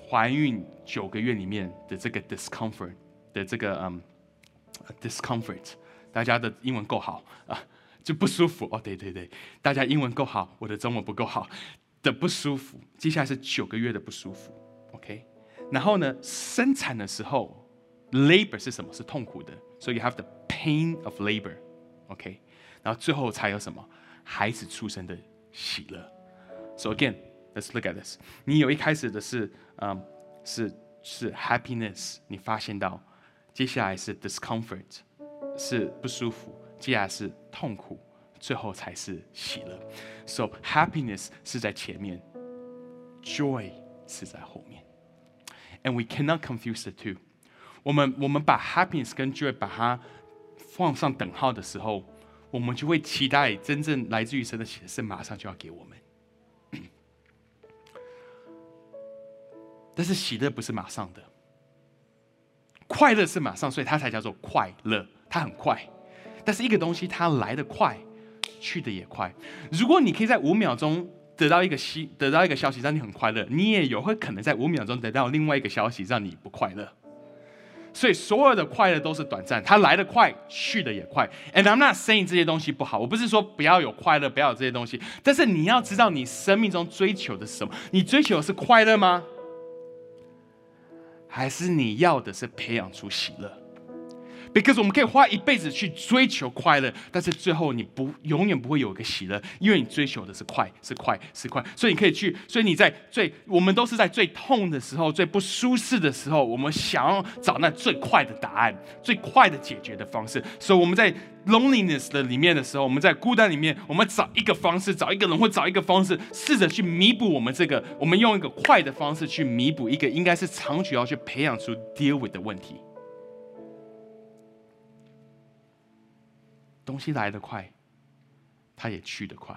怀孕九个月里面的这个 discomfort 的这个嗯。discomfort，大家的英文够好啊，就不舒服哦。对对对，大家英文够好，我的中文不够好的不舒服。接下来是九个月的不舒服，OK。然后呢，生产的时候 ，labor 是什么？是痛苦的，所以 you have the pain of labor，OK。然后最后才有什么？孩子出生的喜乐。So again，let's look at this。你有一开始的是，嗯，是是 happiness，你发现到。接下来是 discomfort，是不舒服；接下来是痛苦，最后才是喜乐。So happiness 是在前面，joy 是在后面。And we cannot confuse the two。 我们我们把 happiness 跟 joy 把它放上等号的时候，我们就会期待真正来自于神的喜乐是马上就要给我们。但是喜乐不是马上的。快乐是马上，所以它才叫做快乐。它很快，但是一个东西它来的快，去的也快。如果你可以在五秒钟得到一个息，得到一个消息让你很快乐，你也有会可能在五秒钟得到另外一个消息让你不快乐。所以所有的快乐都是短暂，它来的快，去的也快。And I'm not saying 这些东西不好，我不是说不要有快乐，不要有这些东西。但是你要知道，你生命中追求的是什么？你追求的是快乐吗？还是你要的是培养出喜乐？Because 我们可以花一辈子去追求快乐，但是最后你不永远不会有一个喜乐，因为你追求的是快，是快，是快。所以你可以去，所以你在最，我们都是在最痛的时候、最不舒适的时候，我们想要找那最快的答案、最快的解决的方式。所以我们在。loneliness 的里面的时候，我们在孤单里面，我们找一个方式，找一个人，或找一个方式，试着去弥补我们这个，我们用一个快的方式去弥补一个应该是长久要去培养出 deal with 的问题。东西来得快，它也去得快。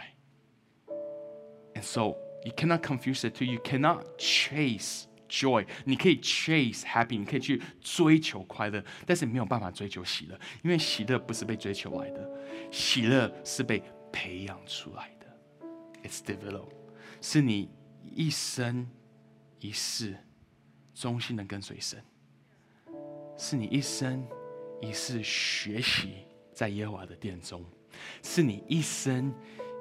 And so you cannot confuse it to You cannot chase. Joy，你可以 chase happy，你可以去追求快乐，但是没有办法追求喜乐，因为喜乐不是被追求来的，喜乐是被培养出来的。It's develop，是你一生一世忠心的跟随神，是你一生一世学习在耶和华的殿中，是你一生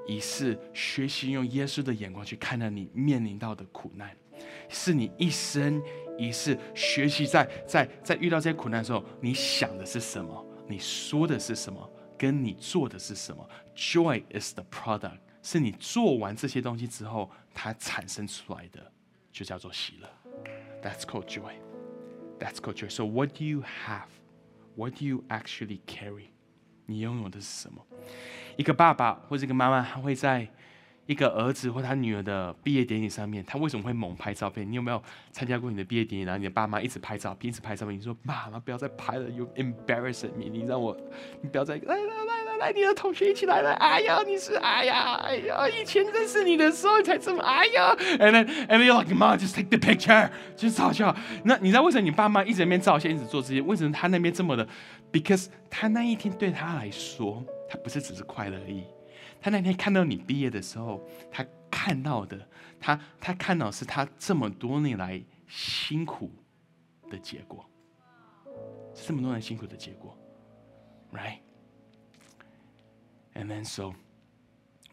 一世学习用耶稣的眼光去看待你面临到的苦难。是你一生一世学习，在在在遇到这些苦难的时候，你想的是什么？你说的是什么？跟你做的是什么？Joy is the product，是你做完这些东西之后，它产生出来的，就叫做喜乐。That's called joy. That's called joy. So what do you have What do you actually carry？你拥有的是什么？一个爸爸或者一个妈妈，他会在一个儿子或他女儿的毕业典礼上面，他为什么会猛拍照片？你有没有参加过你的毕业典礼？然后你的爸妈一直拍照片，一直拍照片，你说妈妈不要再拍了，You embarrass me！你让我，你不要再来来来来，你的同学一起来了。哎呀，你是哎呀哎呀，以前认识你的时候才这么哎呀。And then and then you're like mom, just take the picture，就是照相。那你知道为什么你爸妈一直那边照相，一直做这些？为什么他那边这么的？Because 他那一天对他来说，他不是只是快乐而已。他那天看到你毕业的时候，他看到的，他他看到是他这么多年来辛苦的结果，是这么多年辛苦的结果，Right？And then so，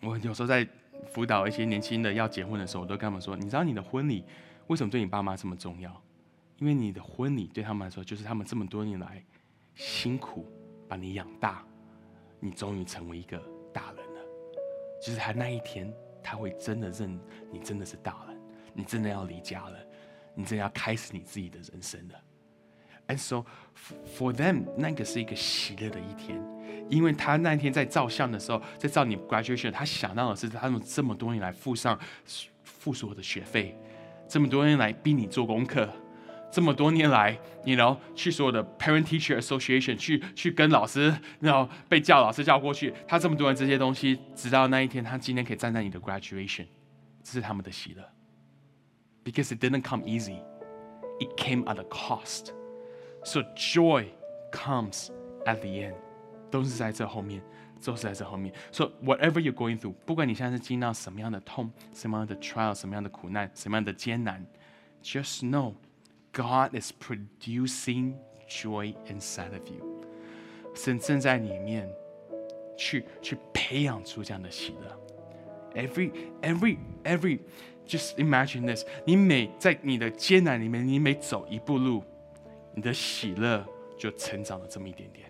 我有时候在辅导一些年轻的要结婚的时候，我都跟他们说：，你知道你的婚礼为什么对你爸妈这么重要？因为你的婚礼对他们来说，就是他们这么多年来辛苦把你养大，你终于成为一个大人了。就是他那一天，他会真的认你真的是大人，你真的要离家了，你真的要开始你自己的人生了。And so for them，那个是一个喜乐的一天，因为他那一天在照相的时候，在照你 graduation，他想到的是他们这么多年来付上付所有的学费，这么多年来逼你做功课。这么多年来，你然后去所有的 parent teacher association 去去跟老师，然后被叫老师叫过去，他这么多人这些东西，直到那一天，他今天可以站在你的 graduation，这是他们的喜乐。Because it didn't come easy, it came at a cost. So joy comes at the end，都是在这后面，都是在这后面。So whatever you're going through，不管你现在是经历到什么样的痛，什么样的 trial，什么样的苦难，什么样的艰难，just know。God is producing joy inside of you，神正在里面去去培养出这样的喜乐。Every every every just imagine this，你每在你的艰难里面，你每走一步路， 你的喜乐就成长了这么一点点。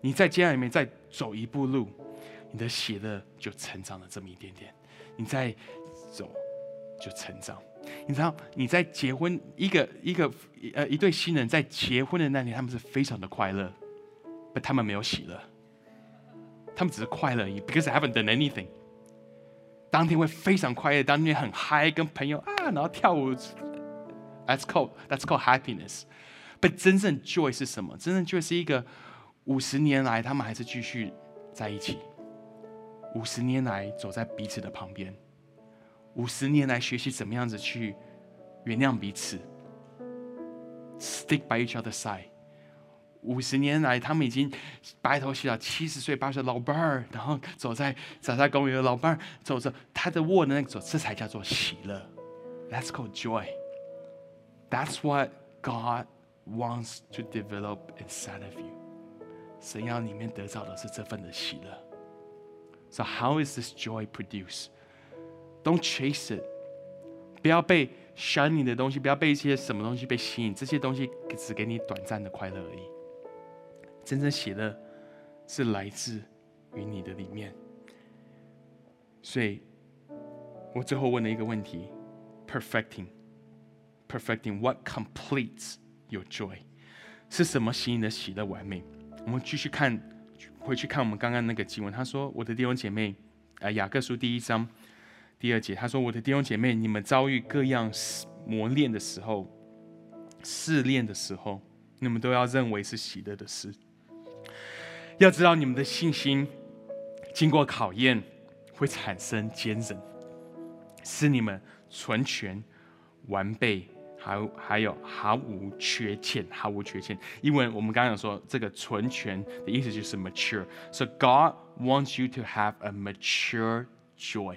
你在艰难里面再走一步路，你的喜乐就成长了这么一点点。你再走就成长。你知道你在结婚一个一个呃一对新人在结婚的那年，他们是非常的快乐，但他们没有喜乐，他们只是快乐而已，because I haven't done anything。当天会非常快乐，当天很嗨，跟朋友啊，然后跳舞，that's called that's called happiness。真正 joy 是什么？真正 joy 是一个五十年来他们还是继续在一起，五十年来走在彼此的旁边。五十年来学习怎么样子去原谅彼此，stick by each other's side。五十年来，他们已经白头偕老，七十岁、八十岁老伴儿，然后走在走在公园的老伴儿，走着他的握的那个手，这才叫做喜乐。That's called joy. That's what God wants to develop inside of you. 神要里面得到的是这份的喜乐。So how is this joy produced? Don't chase it，不要被吸引的东西，不要被一些什么东西被吸引，这些东西只给你短暂的快乐而已。真正喜乐是来自于你的里面。所以，我最后问了一个问题：perfecting，perfecting what completes 有 joy？是什么吸引的喜乐完美？我们继续看，回去看我们刚刚那个经文。他说：“我的弟兄姐妹，啊，雅各书第一章。”第二节，他说：“我的弟兄姐妹，你们遭遇各样磨练的时候、试炼的时候，你们都要认为是喜乐的事。要知道，你们的信心经过考验，会产生坚韧，使你们纯全、完备，还还有毫无缺欠，毫无缺欠。因为我们刚刚有说，这个纯全的意思就是 mature。So God wants you to have a mature joy。”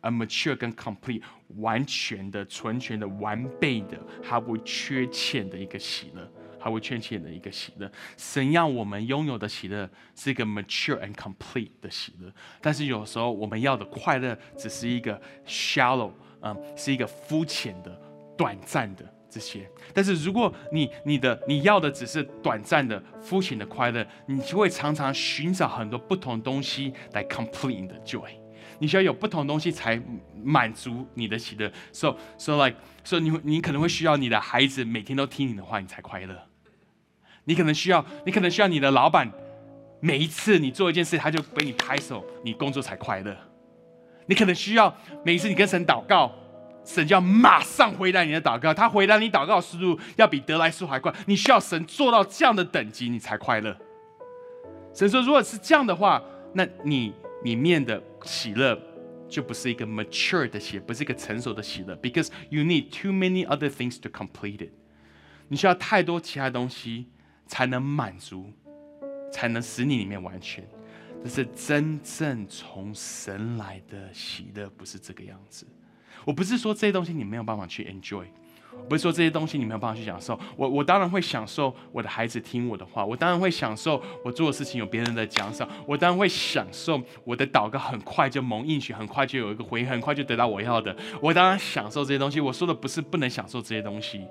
A mature 跟 complete 完全的、纯全的、完备的、毫无缺欠的一个喜乐，毫无缺欠的一个喜乐。神要我们拥有的喜乐是一个 mature and complete 的喜乐，但是有时候我们要的快乐只是一个 shallow，嗯，是一个肤浅的、短暂的这些。但是如果你你的你要的只是短暂的、肤浅的快乐，你就会常常寻找很多不同东西来 complete 你的 joy。你需要有不同东西才满足你的喜乐。So so like so 你你可能会需要你的孩子每天都听你的话，你才快乐。你可能需要，你可能需要你的老板，每一次你做一件事，他就给你拍手，你工作才快乐。你可能需要每一次你跟神祷告，神就要马上回答你的祷告，他回答你祷告的速度要比得来速还快。你需要神做到这样的等级，你才快乐。神说，如果是这样的话，那你里面的喜乐就不是一个 mature 的喜，不是一个成熟的喜乐，because you need too many other things to complete it。你需要太多其他东西才能满足，才能使你里面完全。但是真正从神来的喜乐不是这个样子。我不是说这些东西你没有办法去 enjoy，不是说这些东西你没有办法去享受。我我当然会享受我的孩子听我的话，我当然会享受我做的事情有别人的奖赏，我当然会享受我的祷告很快就蒙应许，很快就有一个回应，很快就得到我要的。我当然享受这些东西。我说的不是不能享受这些东西，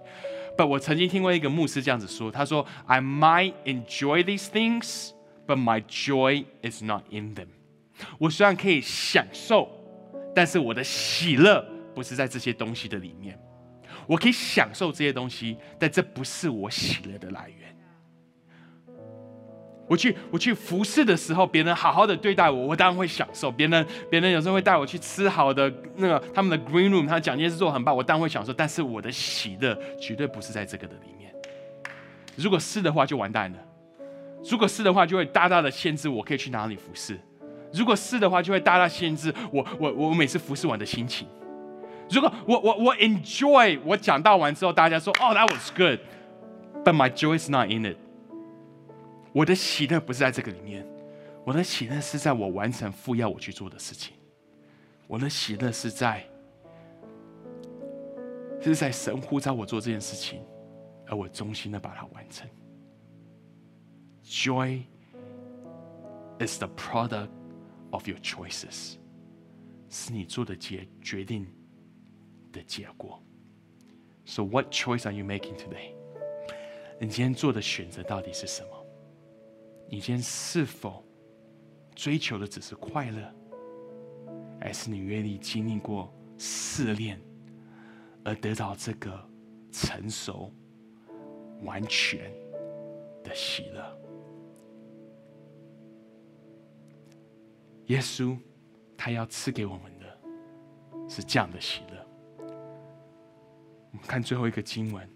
不，我曾经听过一个牧师这样子说，他说：“I might enjoy these things。” But my joy is not in them。我虽然可以享受，但是我的喜乐不是在这些东西的里面。我可以享受这些东西，但这不是我喜乐的来源。我去我去服侍的时候，别人好好的对待我，我当然会享受。别人别人有时候会带我去吃好的那个他们的 green room，他讲件事做很棒，我当然会享受。但是我的喜乐绝对不是在这个的里面。如果是的话，就完蛋了。如果是的话，就会大大的限制我可以去哪里服侍；如果是的话，就会大大限制我我我每次服侍完的心情。如果我我我 enjoy 我讲到完之后，大家说哦 that was good，but my joy is not in it。我的喜乐不是在这个里面，我的喜乐是在我完成父要我去做的事情。我的喜乐是在是在神呼召我做这件事情，而我忠心的把它完成。Joy is the product of your choices，是你做的决决定的结果。So what choice are you making today？你今天做的选择到底是什么？你今天是否追求的只是快乐，还是你愿意经历过试炼，而得到这个成熟、完全的喜乐？耶稣，他要赐给我们的是这样的喜乐。我们看最后一个经文，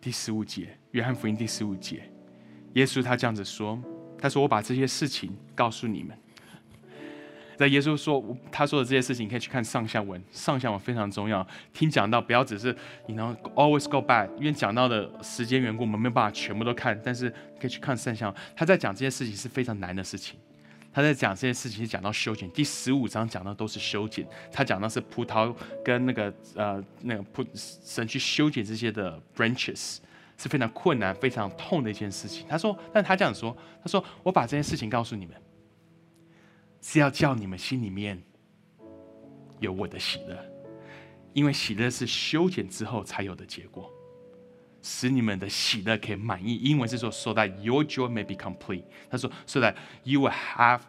第十五节，约翰福音第十五节，耶稣他这样子说：“他说我把这些事情告诉你们。”在耶稣说他说的这些事情，你可以去看上下文，上下文非常重要。听讲到不要只是你能 always go back，因为讲到的时间缘故，我们没有办法全部都看，但是可以去看上下。他在讲这些事情是非常难的事情。他在讲这件事情，讲到修剪，第十五章讲的都是修剪。他讲的是葡萄跟那个呃那个葡神去修剪这些的 branches 是非常困难、非常痛的一件事情。他说，但他这样说，他说我把这件事情告诉你们，是要叫你们心里面有我的喜乐，因为喜乐是修剪之后才有的结果。使你们的喜乐可以满意。英文是说，so that your joy may be complete。他说，so that you will have。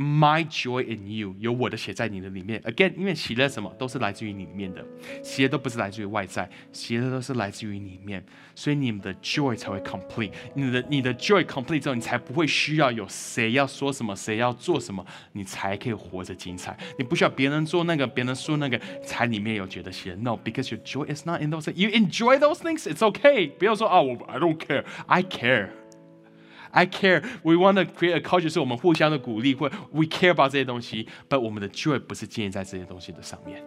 My joy in you，有我的血在你的里面。Again，因为喜乐什么都是来自于里面的，喜乐都不是来自于外在，喜乐都是来自于里面，所以你们的 joy 才会 complete。你的你的 joy complete 之后，你才不会需要有谁要说什么，谁要做什么，你才可以活着精彩。你不需要别人做那个，别人说那个，才里面有觉得喜乐。No，because your joy is not in those. You enjoy those things. It's okay. 不要说啊，我 I don't care. I care. I care. We want to create a culture，是我们互相的鼓励，或 we care about 这些东西。But 我们的 joy 不是建立在这些东西的上面，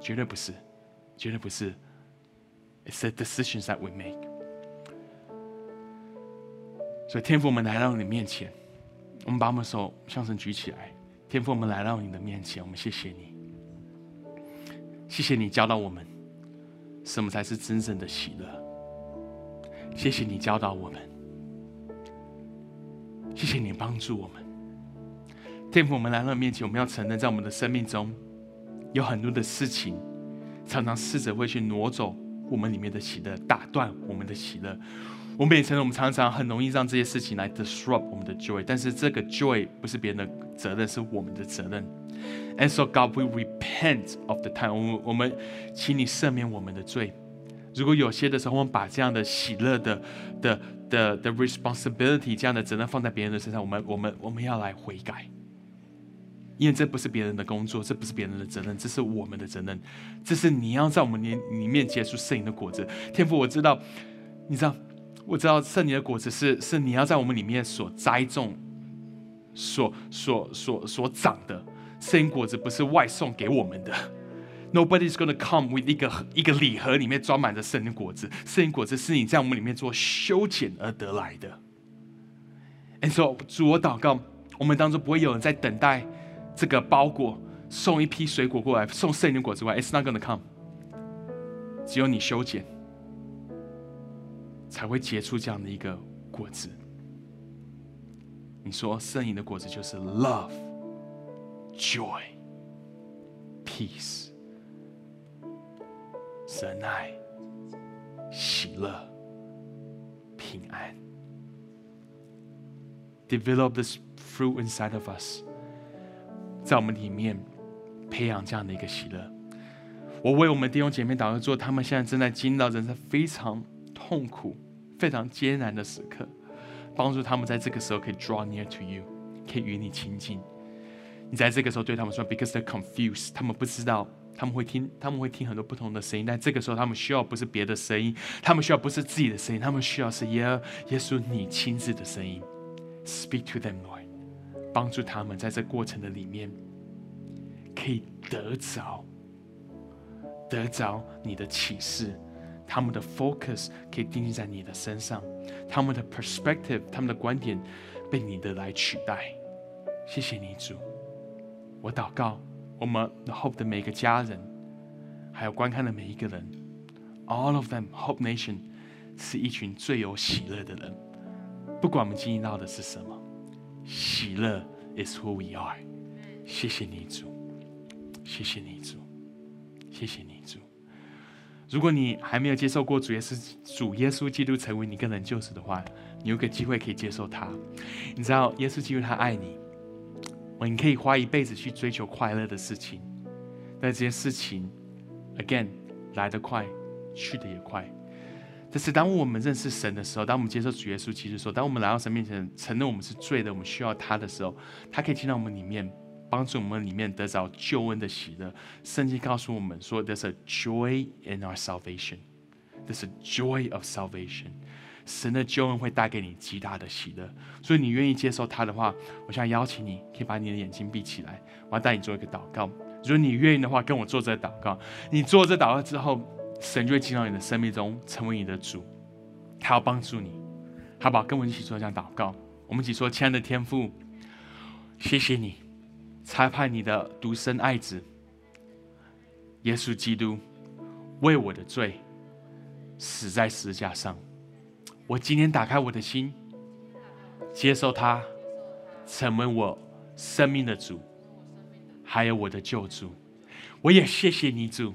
绝对不是，绝对不是。It's the decisions that we make。所以天父，我们来到你面前，我们把我们手向上举起来。天父，我们来到你的面前，我们谢谢你，谢谢你教导我们什么才是真正的喜乐。谢谢你教导我们。谢谢你帮助我们，天父，我们来到面前，我们要承认，在我们的生命中，有很多的事情，常常试着会去挪走我们里面的喜乐，打断我们的喜乐。我们也承认，我们常常很容易让这些事情来 disrupt 我们的 joy，但是这个 joy 不是别人的责任，是我们的责任。And so God, we repent of the time。我们我们，请你赦免我们的罪。如果有些的时候，我们把这样的喜乐的的的的 responsibility 这样的责任放在别人的身上，我们我们我们要来悔改，因为这不是别人的工作，这不是别人的责任，这是我们的责任，这是你要在我们里里面结出圣灵的果子。天父，我知道，你知道，我知道圣灵的果子是是你要在我们里面所栽种、所所所所长的圣灵果子，不是外送给我们的。Nobody's gonna come with 一个一个礼盒里面装满着圣灵果子，圣灵果子是你在我们里面做修剪而得来的。And so，主我祷告，我们当中不会有人在等待这个包裹送一批水果过来，送圣灵果子过来。It's not gonna come。只有你修剪，才会结出这样的一个果子。你说圣灵的果子就是 love、joy、peace。神爱、喜乐、平安，develop this fruit inside of us，在我们里面培养这样的一个喜乐。我为我们弟兄姐妹祷告，做他们现在正在经历到人生非常痛苦、非常艰难的时刻，帮助他们在这个时候可以 draw near to you，可以与你亲近。你在这个时候对他们说，because they're confused，他们不知道。他们会听，他们会听很多不同的声音，但这个时候他们需要不是别的声音，他们需要不是自己的声音，他们需要是耶耶稣你亲自的声音。Speak to them, Lord，帮助他们在这过程的里面可以得着，得着你的启示，他们的 focus 可以定睛在你的身上，他们的 perspective，他们的观点被你的来取代。谢谢你主，我祷告。我们 Hope 的每个家人，还有观看的每一个人，All of them Hope Nation 是一群最有喜乐的人。不管我们经历到的是什么，喜乐 is who we are。谢谢你主，谢谢你主，谢谢你主。如果你还没有接受过主耶稣主耶稣基督成为你个人救赎的话，你有个机会可以接受他。你知道耶稣基督他爱你。我们可以花一辈子去追求快乐的事情，但这些事情，again 来得快，去的也快。但是当我们认识神的时候，当我们接受主耶稣基督的时候，当我们来到神面前承认我们是罪的，我们需要他的时候，他可以进到我们里面，帮助我们里面得着救恩的喜乐。圣经告诉我们说，There's a joy in our salvation. There's a joy of salvation. 神的救恩会带给你极大的喜乐，所以你愿意接受他的话，我想邀请你，可以把你的眼睛闭起来，我要带你做一个祷告。如果你愿意的话，跟我做这祷告。你做这祷告之后，神就会进到你的生命中，成为你的主，他要帮助你，好不好？跟我一起做这样祷告。我们一起说：亲爱的天父，谢谢你，差派你的独生爱子耶稣基督为我的罪死在十字架上。我今天打开我的心，接受他，成为我生命的主，还有我的救主。我也谢谢你主，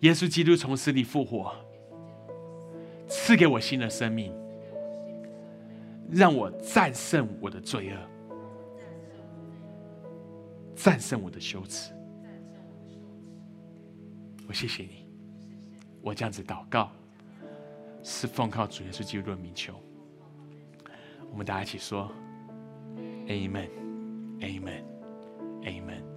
耶稣基督从死里复活，赐给我新的生命，让我战胜我的罪恶，战胜我的羞耻。我谢谢你，我这样子祷告。是奉靠主耶稣基督的名求，我们大家一起说：Amen，Amen，Amen。